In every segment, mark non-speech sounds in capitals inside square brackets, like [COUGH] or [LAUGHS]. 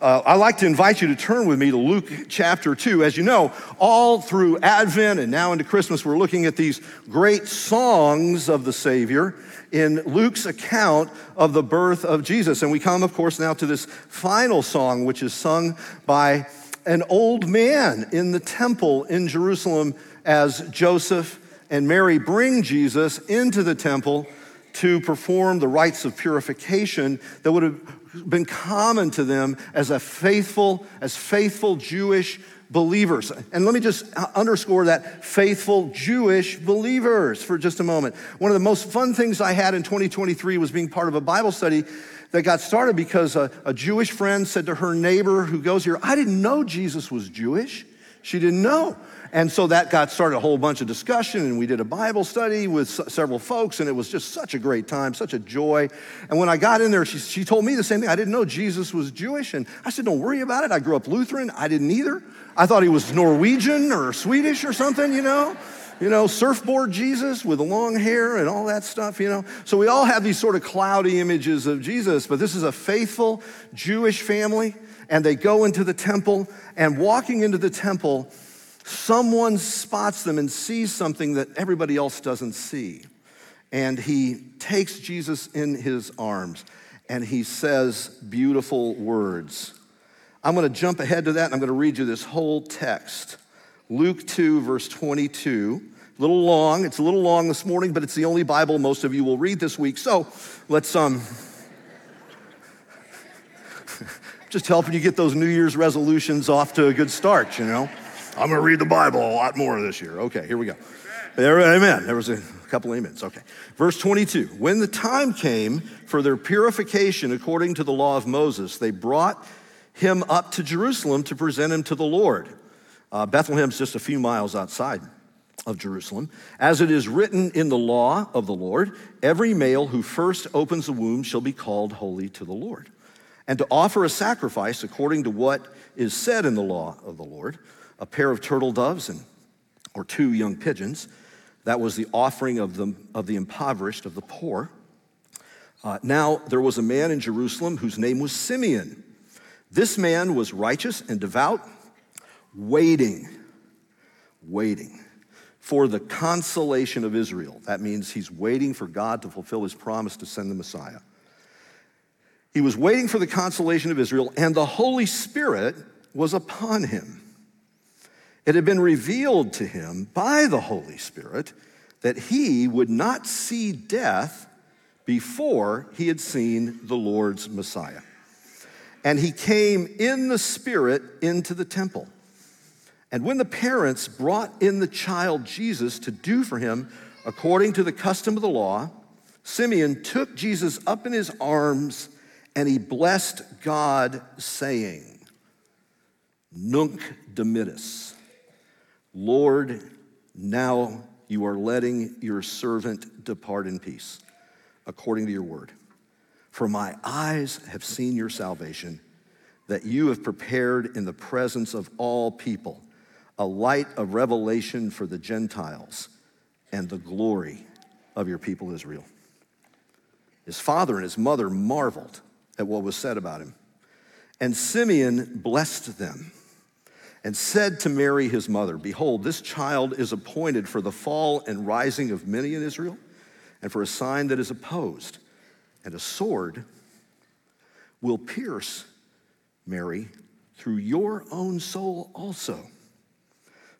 uh, I'd like to invite you to turn with me to Luke chapter 2. As you know, all through Advent and now into Christmas, we're looking at these great songs of the Savior in Luke's account of the birth of Jesus. And we come, of course, now to this final song, which is sung by an old man in the temple in Jerusalem as Joseph and Mary bring Jesus into the temple to perform the rites of purification that would have been common to them as a faithful, as faithful Jewish believers. And let me just underscore that faithful Jewish believers for just a moment. One of the most fun things I had in 2023 was being part of a Bible study that got started because a, a Jewish friend said to her neighbor who goes here, I didn't know Jesus was Jewish. She didn't know. And so that got started a whole bunch of discussion, and we did a Bible study with several folks, and it was just such a great time, such a joy. And when I got in there, she, she told me the same thing. I didn't know Jesus was Jewish, and I said, Don't worry about it. I grew up Lutheran. I didn't either. I thought he was Norwegian or Swedish or something, you know? You know, surfboard Jesus with long hair and all that stuff, you know? So we all have these sort of cloudy images of Jesus, but this is a faithful Jewish family, and they go into the temple, and walking into the temple, someone spots them and sees something that everybody else doesn't see. And he takes Jesus in his arms and he says beautiful words. I'm going to jump ahead to that and I'm going to read you this whole text. Luke 2, verse 22. A little long. It's a little long this morning, but it's the only Bible most of you will read this week. So let's um, [LAUGHS] just helping you get those New Year's resolutions off to a good start, you know. I'm going to read the Bible a lot more this year. Okay, here we go. Amen. There was a couple of amens. Okay. Verse 22. When the time came for their purification according to the law of Moses, they brought him up to Jerusalem to present him to the Lord. Uh, Bethlehem's just a few miles outside of Jerusalem. As it is written in the law of the Lord, every male who first opens the womb shall be called holy to the Lord. And to offer a sacrifice according to what is said in the law of the Lord, a pair of turtle doves and or two young pigeons. That was the offering of the, of the impoverished, of the poor. Uh, now, there was a man in Jerusalem whose name was Simeon. This man was righteous and devout, waiting, waiting for the consolation of Israel. That means he's waiting for God to fulfill his promise to send the Messiah. He was waiting for the consolation of Israel, and the Holy Spirit was upon him. It had been revealed to him by the Holy Spirit that he would not see death before he had seen the Lord's Messiah. And he came in the Spirit into the temple. And when the parents brought in the child Jesus to do for him according to the custom of the law, Simeon took Jesus up in his arms and he blessed God, saying, Nunc dimittis. Lord, now you are letting your servant depart in peace, according to your word. For my eyes have seen your salvation, that you have prepared in the presence of all people a light of revelation for the Gentiles and the glory of your people Israel. His father and his mother marveled at what was said about him. And Simeon blessed them and said to Mary, his mother, Behold, this child is appointed for the fall and rising of many in Israel, and for a sign that is opposed. And a sword will pierce Mary through your own soul also,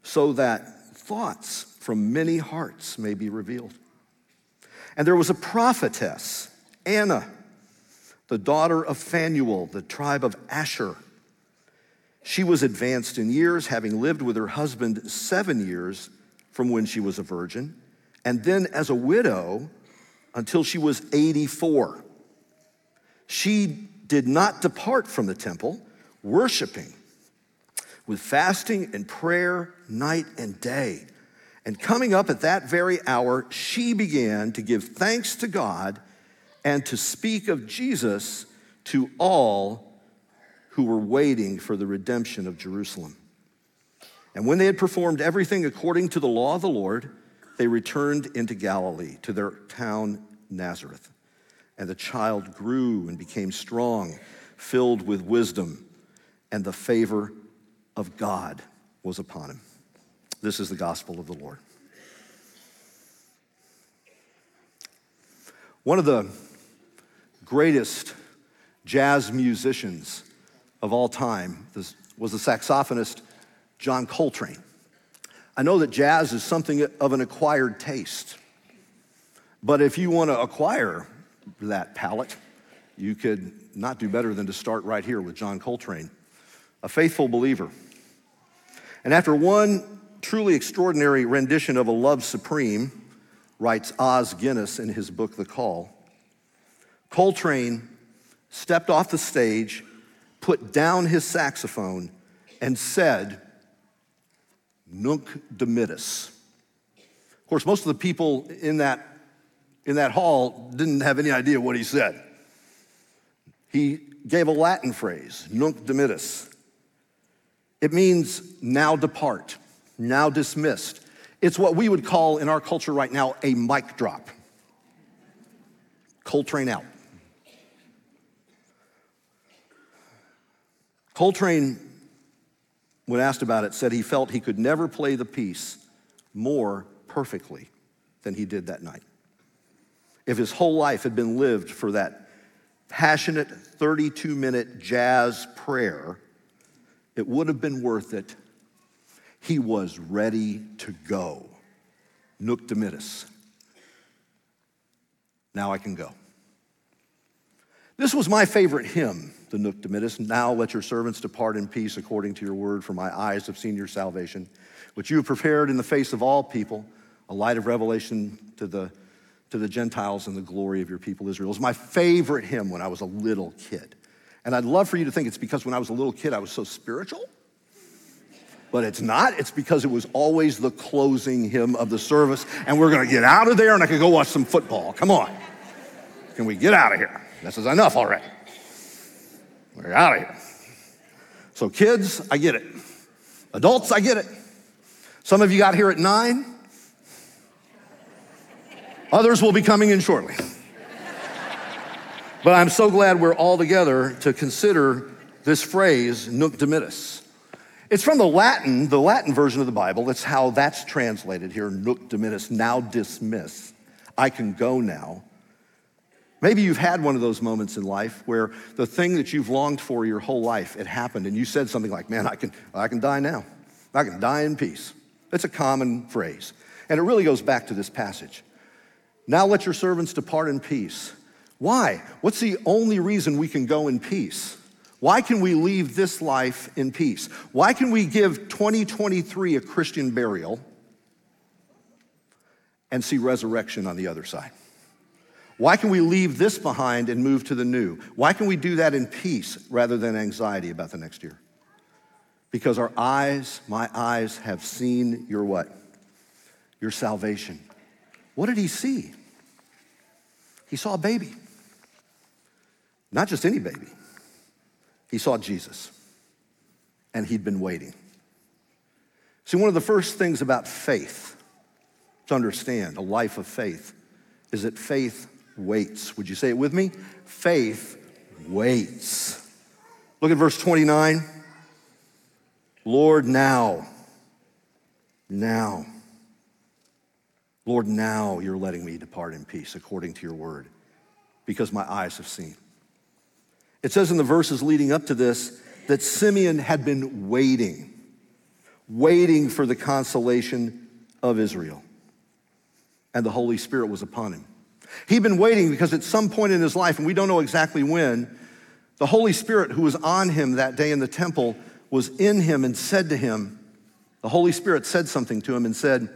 so that thoughts from many hearts may be revealed. And there was a prophetess, Anna, the daughter of Phanuel, the tribe of Asher. She was advanced in years, having lived with her husband seven years from when she was a virgin, and then as a widow until she was 84. She did not depart from the temple, worshiping with fasting and prayer night and day. And coming up at that very hour, she began to give thanks to God and to speak of Jesus to all who were waiting for the redemption of Jerusalem. And when they had performed everything according to the law of the Lord, they returned into Galilee to their town Nazareth. And the child grew and became strong, filled with wisdom, and the favor of God was upon him. This is the gospel of the Lord. One of the greatest jazz musicians of all time was the saxophonist John Coltrane. I know that jazz is something of an acquired taste, but if you want to acquire that palate, you could not do better than to start right here with John Coltrane, a faithful believer. And after one truly extraordinary rendition of A Love Supreme, writes Os Guinness in his book, The Call, Coltrane stepped off the stage, put down his saxophone, and said, Nunc Dimittis. Of course, most of the people in that, in that hall didn't have any idea what he said. He gave a Latin phrase, Nunc Dimittis. It means now depart, now dismissed. It's what we would call in our culture right now a mic drop. Coltrane out. Coltrane, when asked about it, said he felt he could never play the piece more perfectly than he did that night. If his whole life had been lived for that passionate 32 minute jazz prayer, it would have been worth it. He was ready to go. Nunc dimittis. Now I can go. This was my favorite hymn the Nunc Dimittis. Now let your servants depart in peace according to your word, for my eyes have seen your salvation, which you have prepared in the face of all people, a light of revelation to the, to the Gentiles and the glory of your people Israel. It was my favorite hymn when I was a little kid. And I'd love for you to think it's because when I was a little kid I was so spiritual. But it's not. It's because it was always the closing hymn of the service. And we're going to get out of there and I can go watch some football. Come on. Can we get out of here? This is enough already. We're out of here. So, kids, I get it. Adults, I get it. Some of you got here at nine. Others will be coming in shortly. but I'm so glad we're all together to consider this phrase, nunc dimittis. It's from the Latin, the Latin version of the Bible. It's how that's translated here, nunc dimittis, now dismiss. I can go now. Maybe you've had one of those moments in life where the thing that you've longed for your whole life, it happened, and you said something like, Man, I can, I can die now. I can die in peace. It's a common phrase. And it really goes back to this passage. Now let your servants depart in peace. Why? What's the only reason we can go in peace? Why can we leave this life in peace? Why can we give 2023 a Christian burial and see resurrection on the other side? Why can we leave this behind and move to the new? Why can we do that in peace rather than anxiety about the next year? Because our eyes, my eyes, have seen your what? Your salvation. What did he see? He saw a baby. Not just any baby. He saw Jesus. And he'd been waiting. See, one of the first things about faith to understand, a life of faith, is that faith waits. Would you say it with me? Faith waits. Look at verse 29. Lord, now, now, Lord, now you're letting me depart in peace according to your word because my eyes have seen. It says in the verses leading up to this that Simeon had been waiting, waiting for the consolation of Israel. And the Holy Spirit was upon him. He'd been waiting because at some point in his life, and we don't know exactly when, the Holy Spirit who was on him that day in the temple was in him and said to him, the Holy Spirit said something to him and said,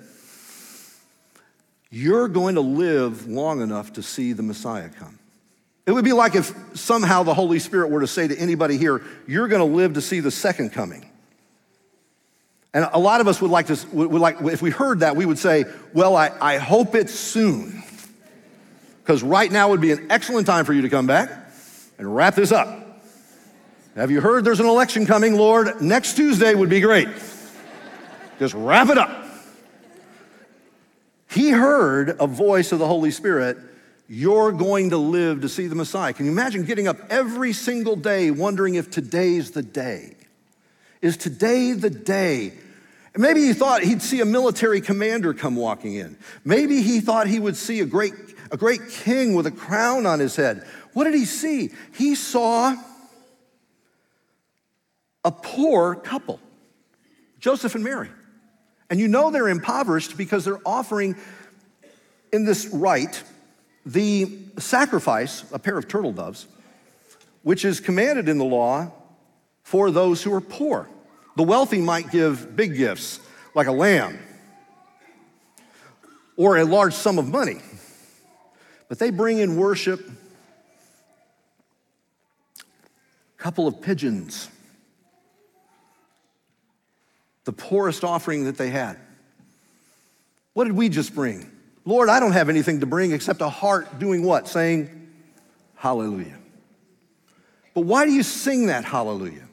You're going to live long enough to see the Messiah come. It would be like if somehow the Holy Spirit were to say to anybody here, You're going to live to see the second coming. And a lot of us would like to, would like, if we heard that, we would say, Well, I, I hope it's soon because right now would be an excellent time for you to come back and wrap this up. Have you heard there's an election coming, Lord? Next Tuesday would be great. Just wrap it up. He heard a voice of the Holy Spirit. You're going to live to see the Messiah. Can you imagine getting up every single day wondering if today's the day? Is today the day? Maybe he thought he'd see a military commander come walking in. Maybe he thought he would see a great, a great king with a crown on his head. What did he see? He saw a poor couple, Joseph and Mary. And you know they're impoverished because they're offering in this rite the sacrifice, a pair of turtle doves, which is commanded in the law for those who are poor. The wealthy might give big gifts, like a lamb or a large sum of money, but they bring in worship a couple of pigeons, the poorest offering that they had. What did we just bring? Lord, I don't have anything to bring except a heart doing what? Saying, Hallelujah. But why do you sing that hallelujah?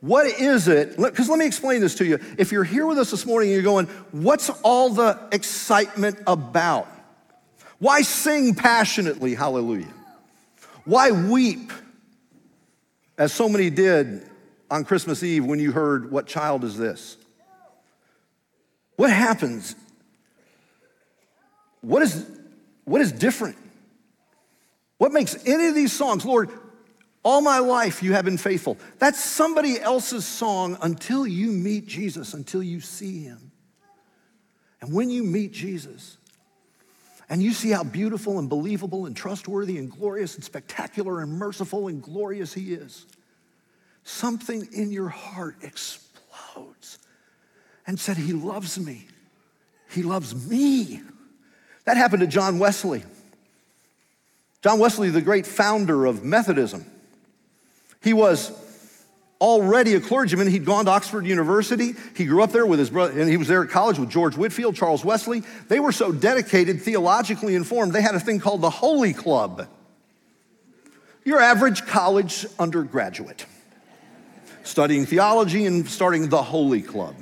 What is it? Because let me explain this to you. If you're here with us this morning and you're going, what's all the excitement about? Why sing passionately hallelujah? Why weep as so many did on Christmas Eve when you heard, What child is this? What happens? What is, what is different? What makes any of these songs, Lord, all my life you have been faithful. That's somebody else's song until you meet Jesus, until you see him. And when you meet Jesus, and you see how beautiful and believable and trustworthy and glorious and spectacular and merciful and glorious he is, something in your heart explodes and said, He loves me. He loves me. That happened to John Wesley. John Wesley, the great founder of Methodism. He was already a clergyman. He'd gone to Oxford University. He grew up there with his brother, and he was there at college with George Whitefield, Charles Wesley. They were so dedicated, theologically informed, they had a thing called the Holy Club. Your average college undergraduate, studying theology and starting the Holy Club.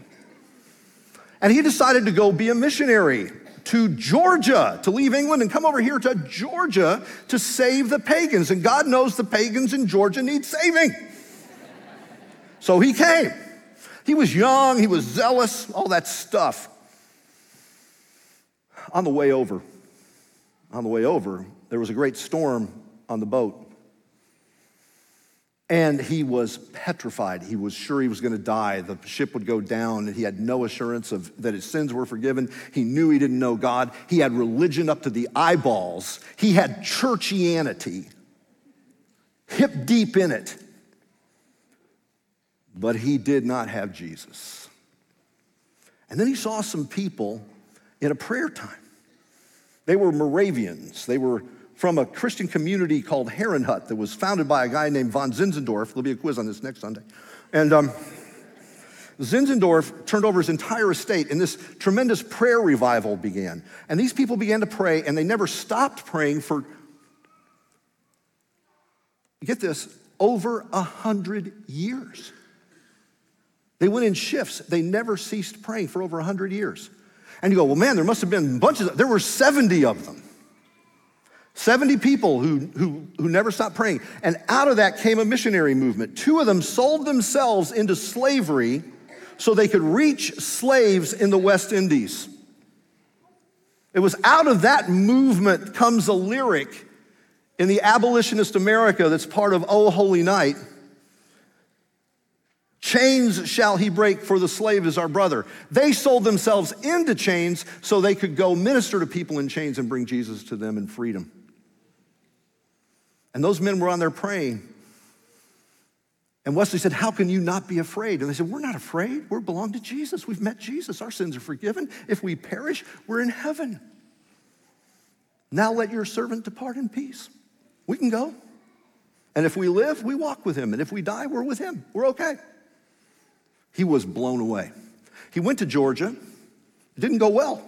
And he decided to go be a missionary to Georgia, to leave England and come over here to Georgia to save the pagans. And God knows the pagans in Georgia need saving. So he came. He was young, he was zealous, all that stuff. On the way over, on the way over, there was a great storm on the boat. And he was petrified. He was sure he was going to die. The ship would go down, and he had no assurance of that his sins were forgiven. He knew he didn't know God. He had religion up to the eyeballs. He had churchianity, hip deep in it. But he did not have Jesus. And then he saw some people in a prayer time. They were Moravians. They were from a Christian community called Herrnhut that was founded by a guy named von Zinzendorf. There'll be a quiz on this next Sunday. And um, Zinzendorf turned over his entire estate, and this tremendous prayer revival began. And these people began to pray, and they never stopped praying for, get this, over a hundred years. They went in shifts. They never ceased praying for over a hundred years. And you go, well, man, there must have been bunches. Of, there were 70 of them. 70 people who, who, who never stopped praying. And out of that came a missionary movement. Two of them sold themselves into slavery so they could reach slaves in the West Indies. It was out of that movement comes a lyric in the abolitionist America that's part of Oh Holy Night. Chains shall he break, for the slave is our brother. They sold themselves into chains so they could go minister to people in chains and bring Jesus to them in freedom. And those men were on there praying. And Wesley said, How can you not be afraid? And they said, We're not afraid. We belong to Jesus. We've met Jesus. Our sins are forgiven. If we perish, we're in heaven. Now let your servant depart in peace. We can go. And if we live, we walk with him. And if we die, we're with him. We're okay. He was blown away. He went to Georgia. It didn't go well.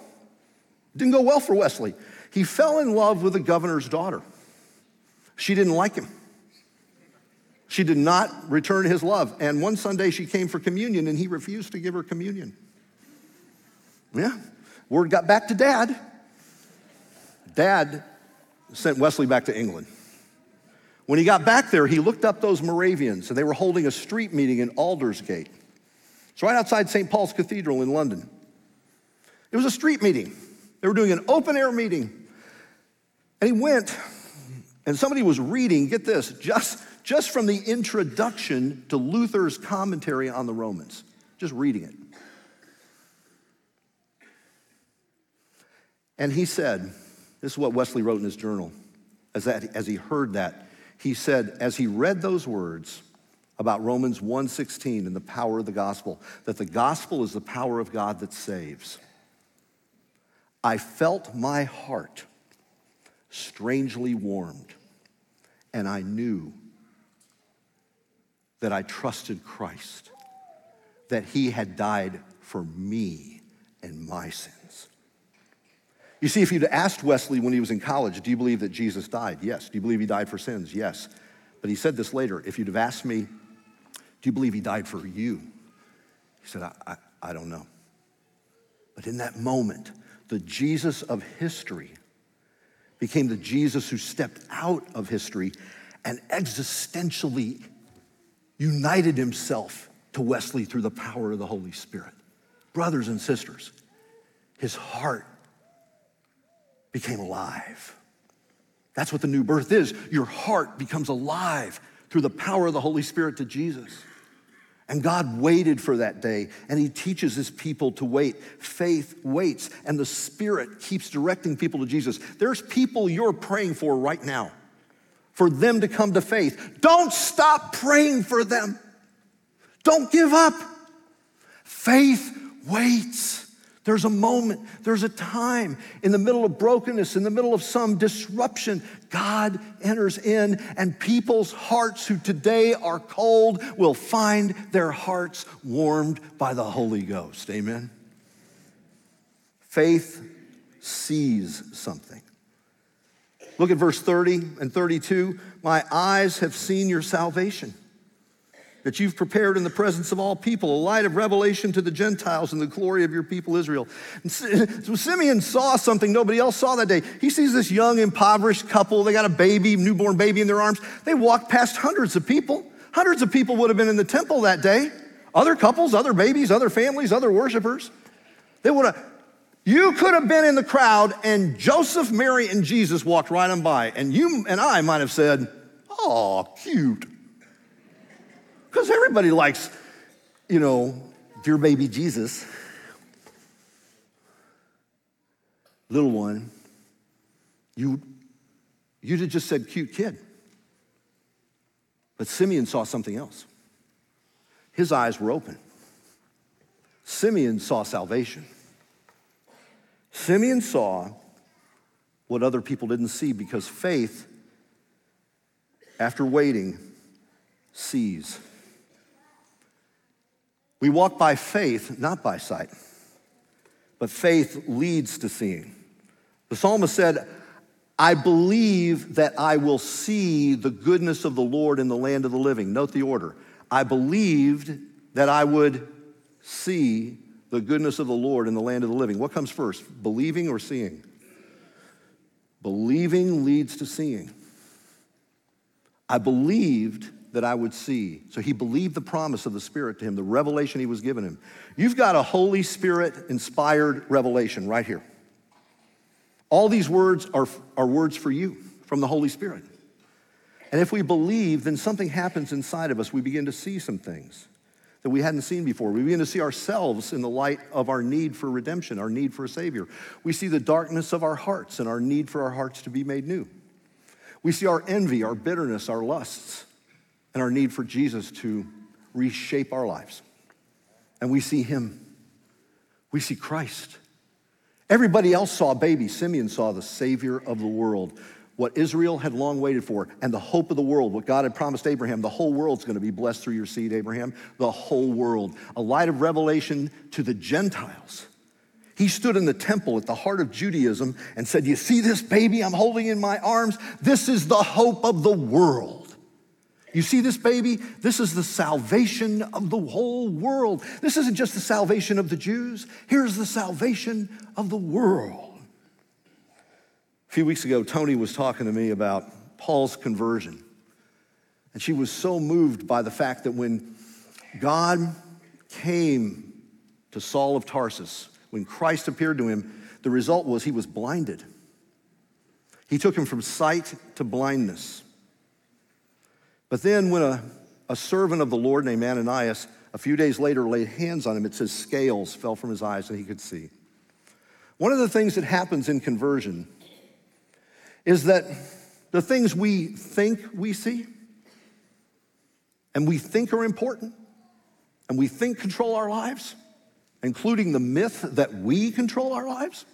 It didn't go well for Wesley. He fell in love with the governor's daughter. She didn't like him. She did not return his love. And one Sunday she came for communion and he refused to give her communion. Yeah. Word got back to dad. Dad sent Wesley back to England. When he got back there, he looked up those Moravians and they were holding a street meeting in Aldersgate. It's right outside St. Paul's Cathedral in London. It was a street meeting. They were doing an open air meeting. And he went, and somebody was reading, get this, just, just from the introduction to Luther's commentary on the Romans, just reading it. And he said, this is what Wesley wrote in his journal, as, that, as he heard that, he said, as he read those words about Romans 1:16 and the power of the gospel, that the gospel is the power of God that saves. I felt my heart strangely warmed, and I knew that I trusted Christ, that he had died for me and my sins. You see, if you'd asked Wesley when he was in college, do you believe that Jesus died? Yes. Do you believe he died for sins? Yes. But he said this later if you'd have asked me, do you believe he died for you? He said, I, I, I don't know. But in that moment, the Jesus of history became the Jesus who stepped out of history and existentially united himself to Wesley through the power of the Holy Spirit. Brothers and sisters, his heart became alive. That's what the new birth is. Your heart becomes alive through the power of the Holy Spirit to Jesus. And God waited for that day, and He teaches His people to wait. Faith waits, and the Spirit keeps directing people to Jesus. There's people you're praying for right now for them to come to faith. Don't stop praying for them. Don't give up. Faith waits. There's a moment, there's a time in the middle of brokenness, in the middle of some disruption. God enters in, and people's hearts who today are cold will find their hearts warmed by the Holy Ghost. Amen. Faith sees something. Look at verse 30 and 32. My eyes have seen your salvation that you've prepared in the presence of all people, a light of revelation to the Gentiles and the glory of your people Israel. And so Simeon saw something nobody else saw that day. He sees this young, impoverished couple. They got a baby, newborn baby in their arms. They walked past hundreds of people. Hundreds of people would have been in the temple that day. Other couples, other babies, other families, other worshipers. They would have, you could have been in the crowd and Joseph, Mary, and Jesus walked right on by, and you and I might have said, Oh, cute. Because everybody likes, you know, dear baby Jesus. Little one, you, you'd have just said cute kid. But Simeon saw something else. His eyes were open. Simeon saw salvation. Simeon saw what other people didn't see because faith, after waiting, sees. We walk by faith, not by sight. But faith leads to seeing. The psalmist said, I believe that I will see the goodness of the Lord in the land of the living. Note the order. I believed that I would see the goodness of the Lord in the land of the living. What comes first, believing or seeing? Believing leads to seeing. I believed that I would see. So he believed the promise of the Spirit to him, the revelation he was given him. You've got a Holy Spirit inspired revelation right here. All these words are, are words for you from the Holy Spirit. And if we believe, then something happens inside of us. We begin to see some things that we hadn't seen before. We begin to see ourselves in the light of our need for redemption, our need for a Savior. We see the darkness of our hearts and our need for our hearts to be made new. We see our envy, our bitterness, our lusts and our need for Jesus to reshape our lives. And we see him. We see Christ. Everybody else saw a baby. Simeon saw the Savior of the world, what Israel had long waited for, and the hope of the world, what God had promised Abraham. The whole world's going to be blessed through your seed, Abraham. The whole world. A light of revelation to the Gentiles. He stood in the temple at the heart of Judaism and said, You see this baby I'm holding in my arms? This is the hope of the world. You see this baby? This is the salvation of the whole world. This isn't just the salvation of the Jews, here's the salvation of the world. A few weeks ago, Tony was talking to me about Paul's conversion. And she was so moved by the fact that when God came to Saul of Tarsus, when Christ appeared to him, the result was he was blinded. He took him from sight to blindness. But then, when a, a servant of the Lord named Ananias a few days later laid hands on him, it says scales fell from his eyes and he could see. One of the things that happens in conversion is that the things we think we see and we think are important and we think control our lives, including the myth that we control our lives,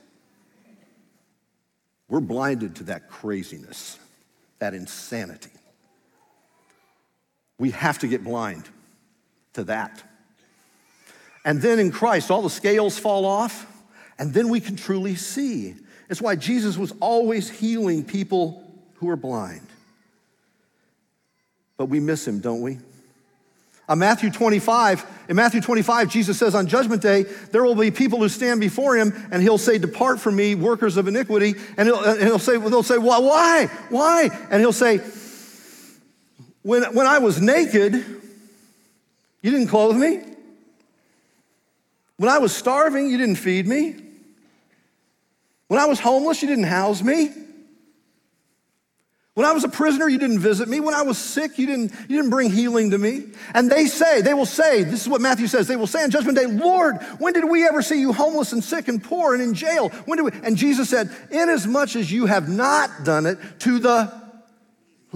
we're blinded to that craziness, that insanity. We have to get blind to that. And then in Christ, all the scales fall off, and then we can truly see. It's why Jesus was always healing people who are blind. But we miss him, don't we? On Matthew 25, in Matthew 25, Jesus says on Judgment Day, there will be people who stand before him, and he'll say, Depart from me, workers of iniquity. And he'll, and he'll say, They'll say, well, Why? Why? And he'll say, when, when I was naked, you didn't clothe me. When I was starving, you didn't feed me. When I was homeless, you didn't house me. When I was a prisoner, you didn't visit me. When I was sick, you didn't, you didn't bring healing to me. And they say, they will say, this is what Matthew says, they will say on Judgment Day, Lord, when did we ever see you homeless and sick and poor and in jail? When did we? And Jesus said, Inasmuch as you have not done it to the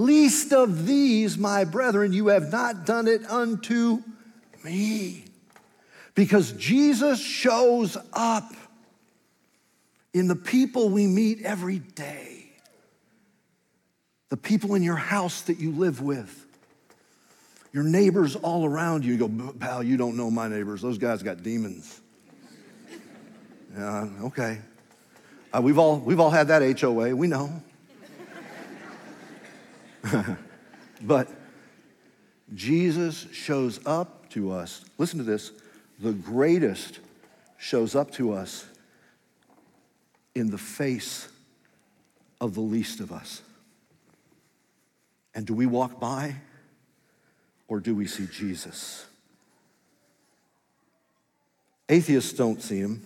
least of these, my brethren, you have not done it unto me. Because Jesus shows up in the people we meet every day the people in your house that you live with, your neighbors all around you. You go, pal, you don't know my neighbors. Those guys got demons. Yeah, okay. Uh, we've, all, we've all had that HOA, we know. [LAUGHS] but Jesus shows up to us. Listen to this the greatest shows up to us in the face of the least of us. And do we walk by or do we see Jesus? Atheists don't see him.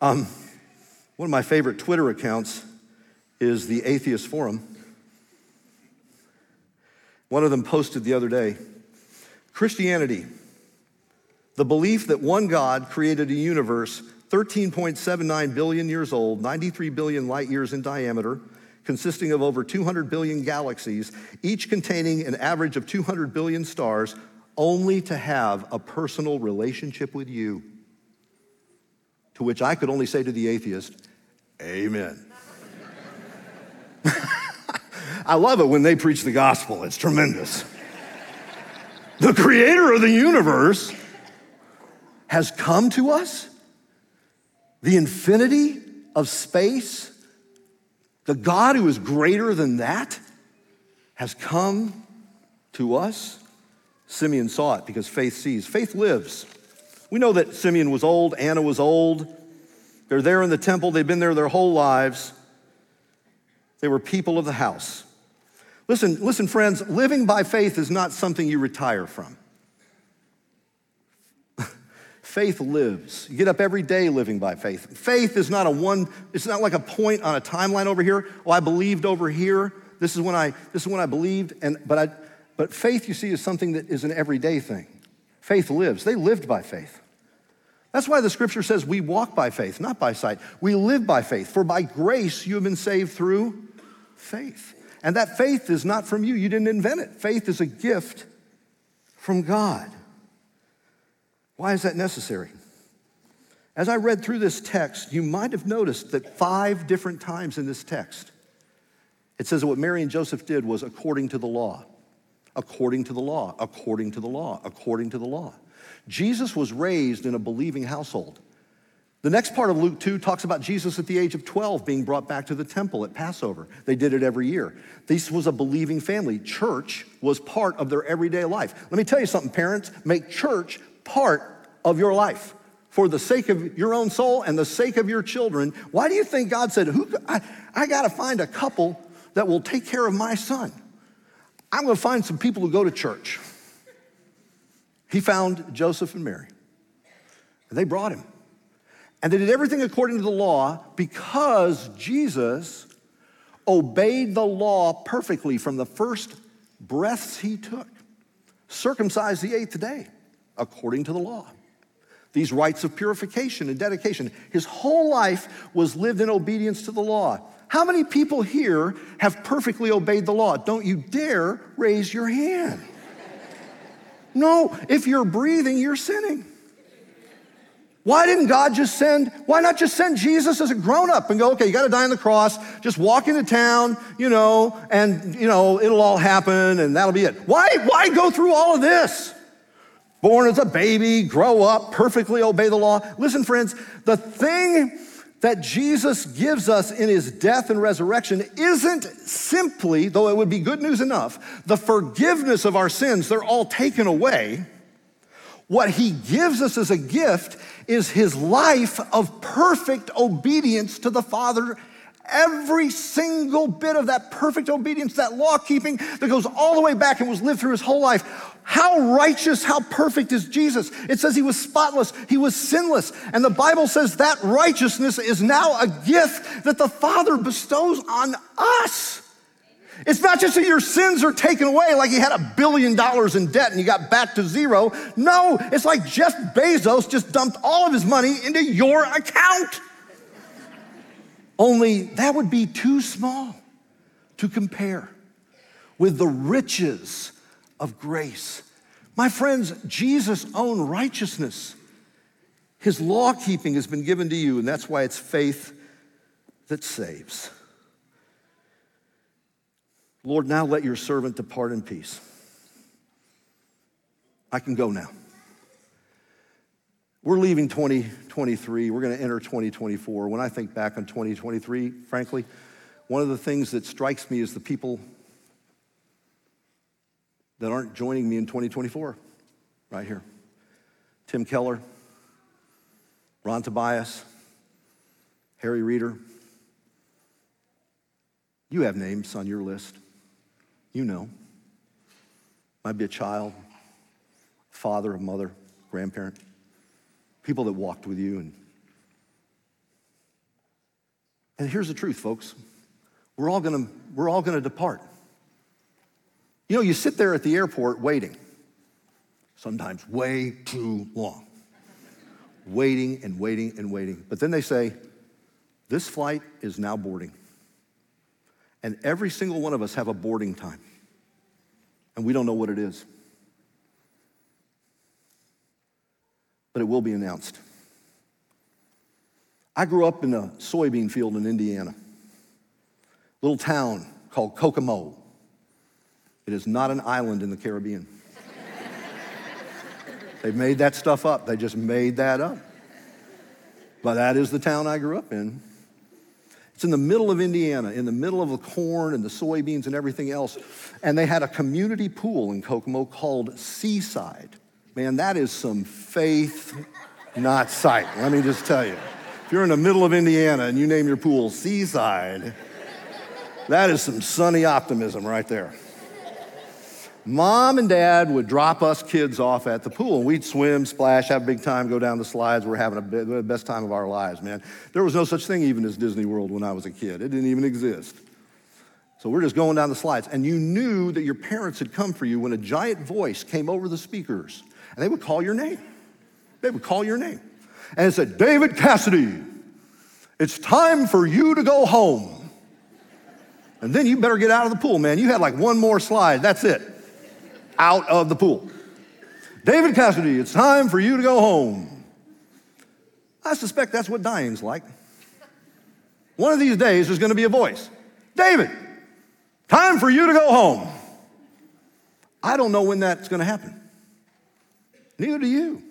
Um, one of my favorite Twitter accounts is the Atheist Forum. One of them posted the other day Christianity, the belief that one God created a universe 13.79 billion years old, 93 billion light years in diameter, consisting of over 200 billion galaxies, each containing an average of 200 billion stars, only to have a personal relationship with you. To which I could only say to the atheist, Amen. [LAUGHS] I love it when they preach the gospel, it's tremendous. the creator of the universe has come to us, the infinity of space the God who is greater than that has come to us. Simeon saw it because faith sees. Faith lives. We know that Simeon was old, Anna was old. They're there in the temple, they've been there their whole lives. They were people of the house. Listen, listen, friends, living by faith is not something you retire from. [LAUGHS] Faith lives. You get up every day living by faith. Faith is not a one, it's not like a point on a timeline over here. Oh, I believed over here. This is when I, this is when I believed. And but I but faith, you see, is something that is an everyday thing. Faith lives. They lived by faith. That's why the scripture says we walk by faith, not by sight. We live by faith. For by grace you have been saved through faith. And that faith is not from you. You didn't invent it. Faith is a gift from God. Why is that necessary? As I read through this text, you might have noticed that five different times in this text, it says that what Mary and Joseph did was according to the law, according to the law, according to the law, according to the law. Jesus was raised in a believing household. The next part of Luke 2 talks about Jesus at the age of 12 being brought back to the temple at Passover. They did it every year. This was a believing family. Church was part of their everyday life. Let me tell you something, parents. Make church part of your life for the sake of your own soul and the sake of your children. Why do you think God said, Who, I, I got to find a couple that will take care of my son? I'm going to find some people who go to church. he found Joseph and Mary. They brought him. And they did everything according to the law because Jesus obeyed the law perfectly from the first breaths he took. Circumcised the eighth day according to the law. These rites of purification and dedication. His whole life was lived in obedience to the law. How many people here have perfectly obeyed the law? Don't you dare raise your hand. No, if you're breathing, you're sinning. Why didn't God just send, why not just send Jesus as a grown up and go, okay, you got to die on the cross, just walk into town, you know, and, you know, it'll all happen and that'll be it. Why, why go through all of this? Born as a baby, grow up, perfectly obey the law. Listen, friends, the thing that Jesus gives us in his death and resurrection isn't simply, though it would be good news enough, the forgiveness of our sins, they're all taken away. What he gives us as a gift is his life of perfect obedience to the Father. Every single bit of that perfect obedience, that law keeping that goes all the way back and was lived through his whole life. How righteous, how perfect is Jesus? It says he was spotless, he was sinless. And the Bible says that righteousness is now a gift that the Father bestows on us. It's not just that your sins are taken away like you had a billion dollars in debt and you got back to zero. No, it's like Jeff Bezos just dumped all of his money into your account. Only that would be too small to compare with the riches of grace. My friends, Jesus' own righteousness, his law keeping has been given to you, and that's why it's faith that saves. Lord, now let your servant depart in peace. I can go now. We're leaving 2023. We're going to enter 2024. When I think back on 2023, frankly, one of the things that strikes me is the people that aren't joining me in 2024, right here. Tim Keller, Ron Tobias, Harry Reeder. You have names on your list. You know. Might be a child, father, a mother, grandparent, people that walked with you. And, and here's the truth, folks. We're all gonna, we're all gonna depart. You know, you sit there at the airport waiting, sometimes way too long, waiting and waiting and waiting. But then they say, This flight is now boarding. And every single one of us have a boarding time, and we don't know what it is. But it will be announced. I grew up in a soybean field in Indiana, little town called Kokomo. It is not an island in the Caribbean. [LAUGHS] they made that stuff up. They just made that up. But that is the town I grew up in. It's in the middle of Indiana, in the middle of the corn and the soybeans and everything else. And they had a community pool in Kokomo called Seaside. Man, that is some faith, not sight. Let me just tell you. If you're in the middle of Indiana and you name your pool Seaside, that is some sunny optimism right there. Mom and dad would drop us kids off at the pool and we'd swim, splash, have a big time, go down the slides. We're having the best time of our lives, man. There was no such thing even as Disney World when I was a kid. It didn't even exist. So we're just going down the slides. And you knew that your parents had come for you when a giant voice came over the speakers and they would call your name. They would call your name. And it said, David Cassidy, it's time for you to go home. And then you better get out of the pool, man. You had like one more slide. That's it out of the pool. David Cassidy, it's time for you to go home. I suspect that's what dying's like. One of these days, there's to be a voice David, time for you to go home. I don't know when that's to happen. Neither do you.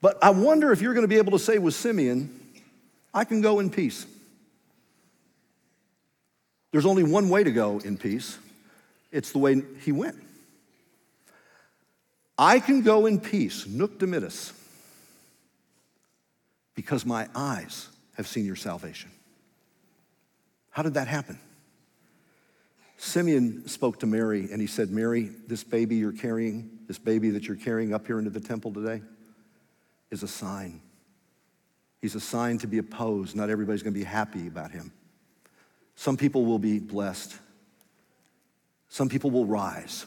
But I wonder if you're to be able to say with Simeon, I can go in peace. There's only one way to go in peace it's the way he went. I can go in peace, nunc dimittis, because my eyes have seen your salvation. How did that happen? Simeon spoke to Mary and he said, Mary, this baby you're carrying, this baby that you're carrying up here into the temple today, is a sign. He's a sign to be opposed. Not everybody's going to be happy about him. Some people will be blessed. Some people will rise.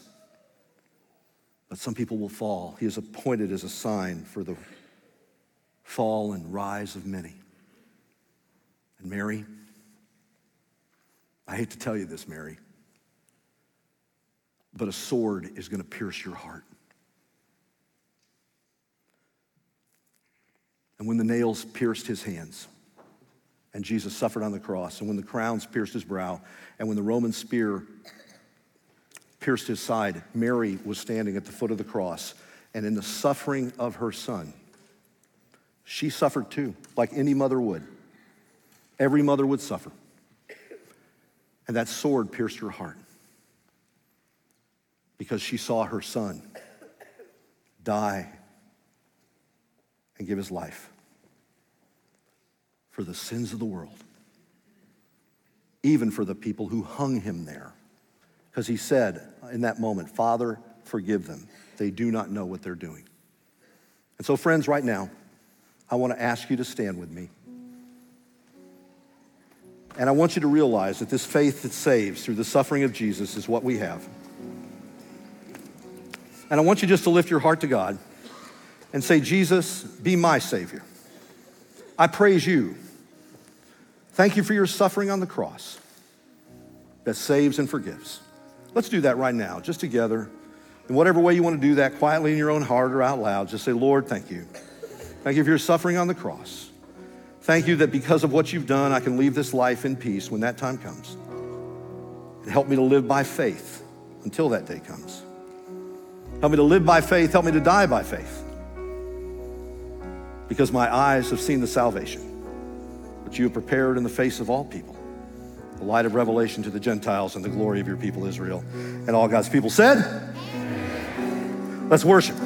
But some people will fall. He is appointed as a sign for the fall and rise of many. And Mary, I hate to tell you this, Mary, but a sword is going to pierce your heart. And when the nails pierced his hands, and Jesus suffered on the cross, and when the crowns pierced his brow, and when the Roman spear pierced his side, Mary was standing at the foot of the cross. And in the suffering of her son, she suffered too, like any mother would. Every mother would suffer. And that sword pierced her heart because she saw her son die and give his life for the sins of the world, even for the people who hung him there. Because he said in that moment, Father, forgive them. They do not know what they're doing. And so, friends, right now, I want to ask you to stand with me. And I want you to realize that this faith that saves through the suffering of Jesus is what we have. And I want you just to lift your heart to God and say, Jesus, be my Savior. I praise you. Thank you for your suffering on the cross that saves and forgives. Let's do that right now, just together. In whatever way you want to do that, quietly in your own heart or out loud, just say, Lord, thank you. Thank you for your suffering on the cross. Thank you that because of what you've done, I can leave this life in peace when that time comes. And help me to live by faith until that day comes. Help me to live by faith. Help me to die by faith. Because my eyes have seen the salvation that you have prepared in the face of all people, the light of revelation to the Gentiles and the glory of your people Israel. And all God's people said, Let's worship.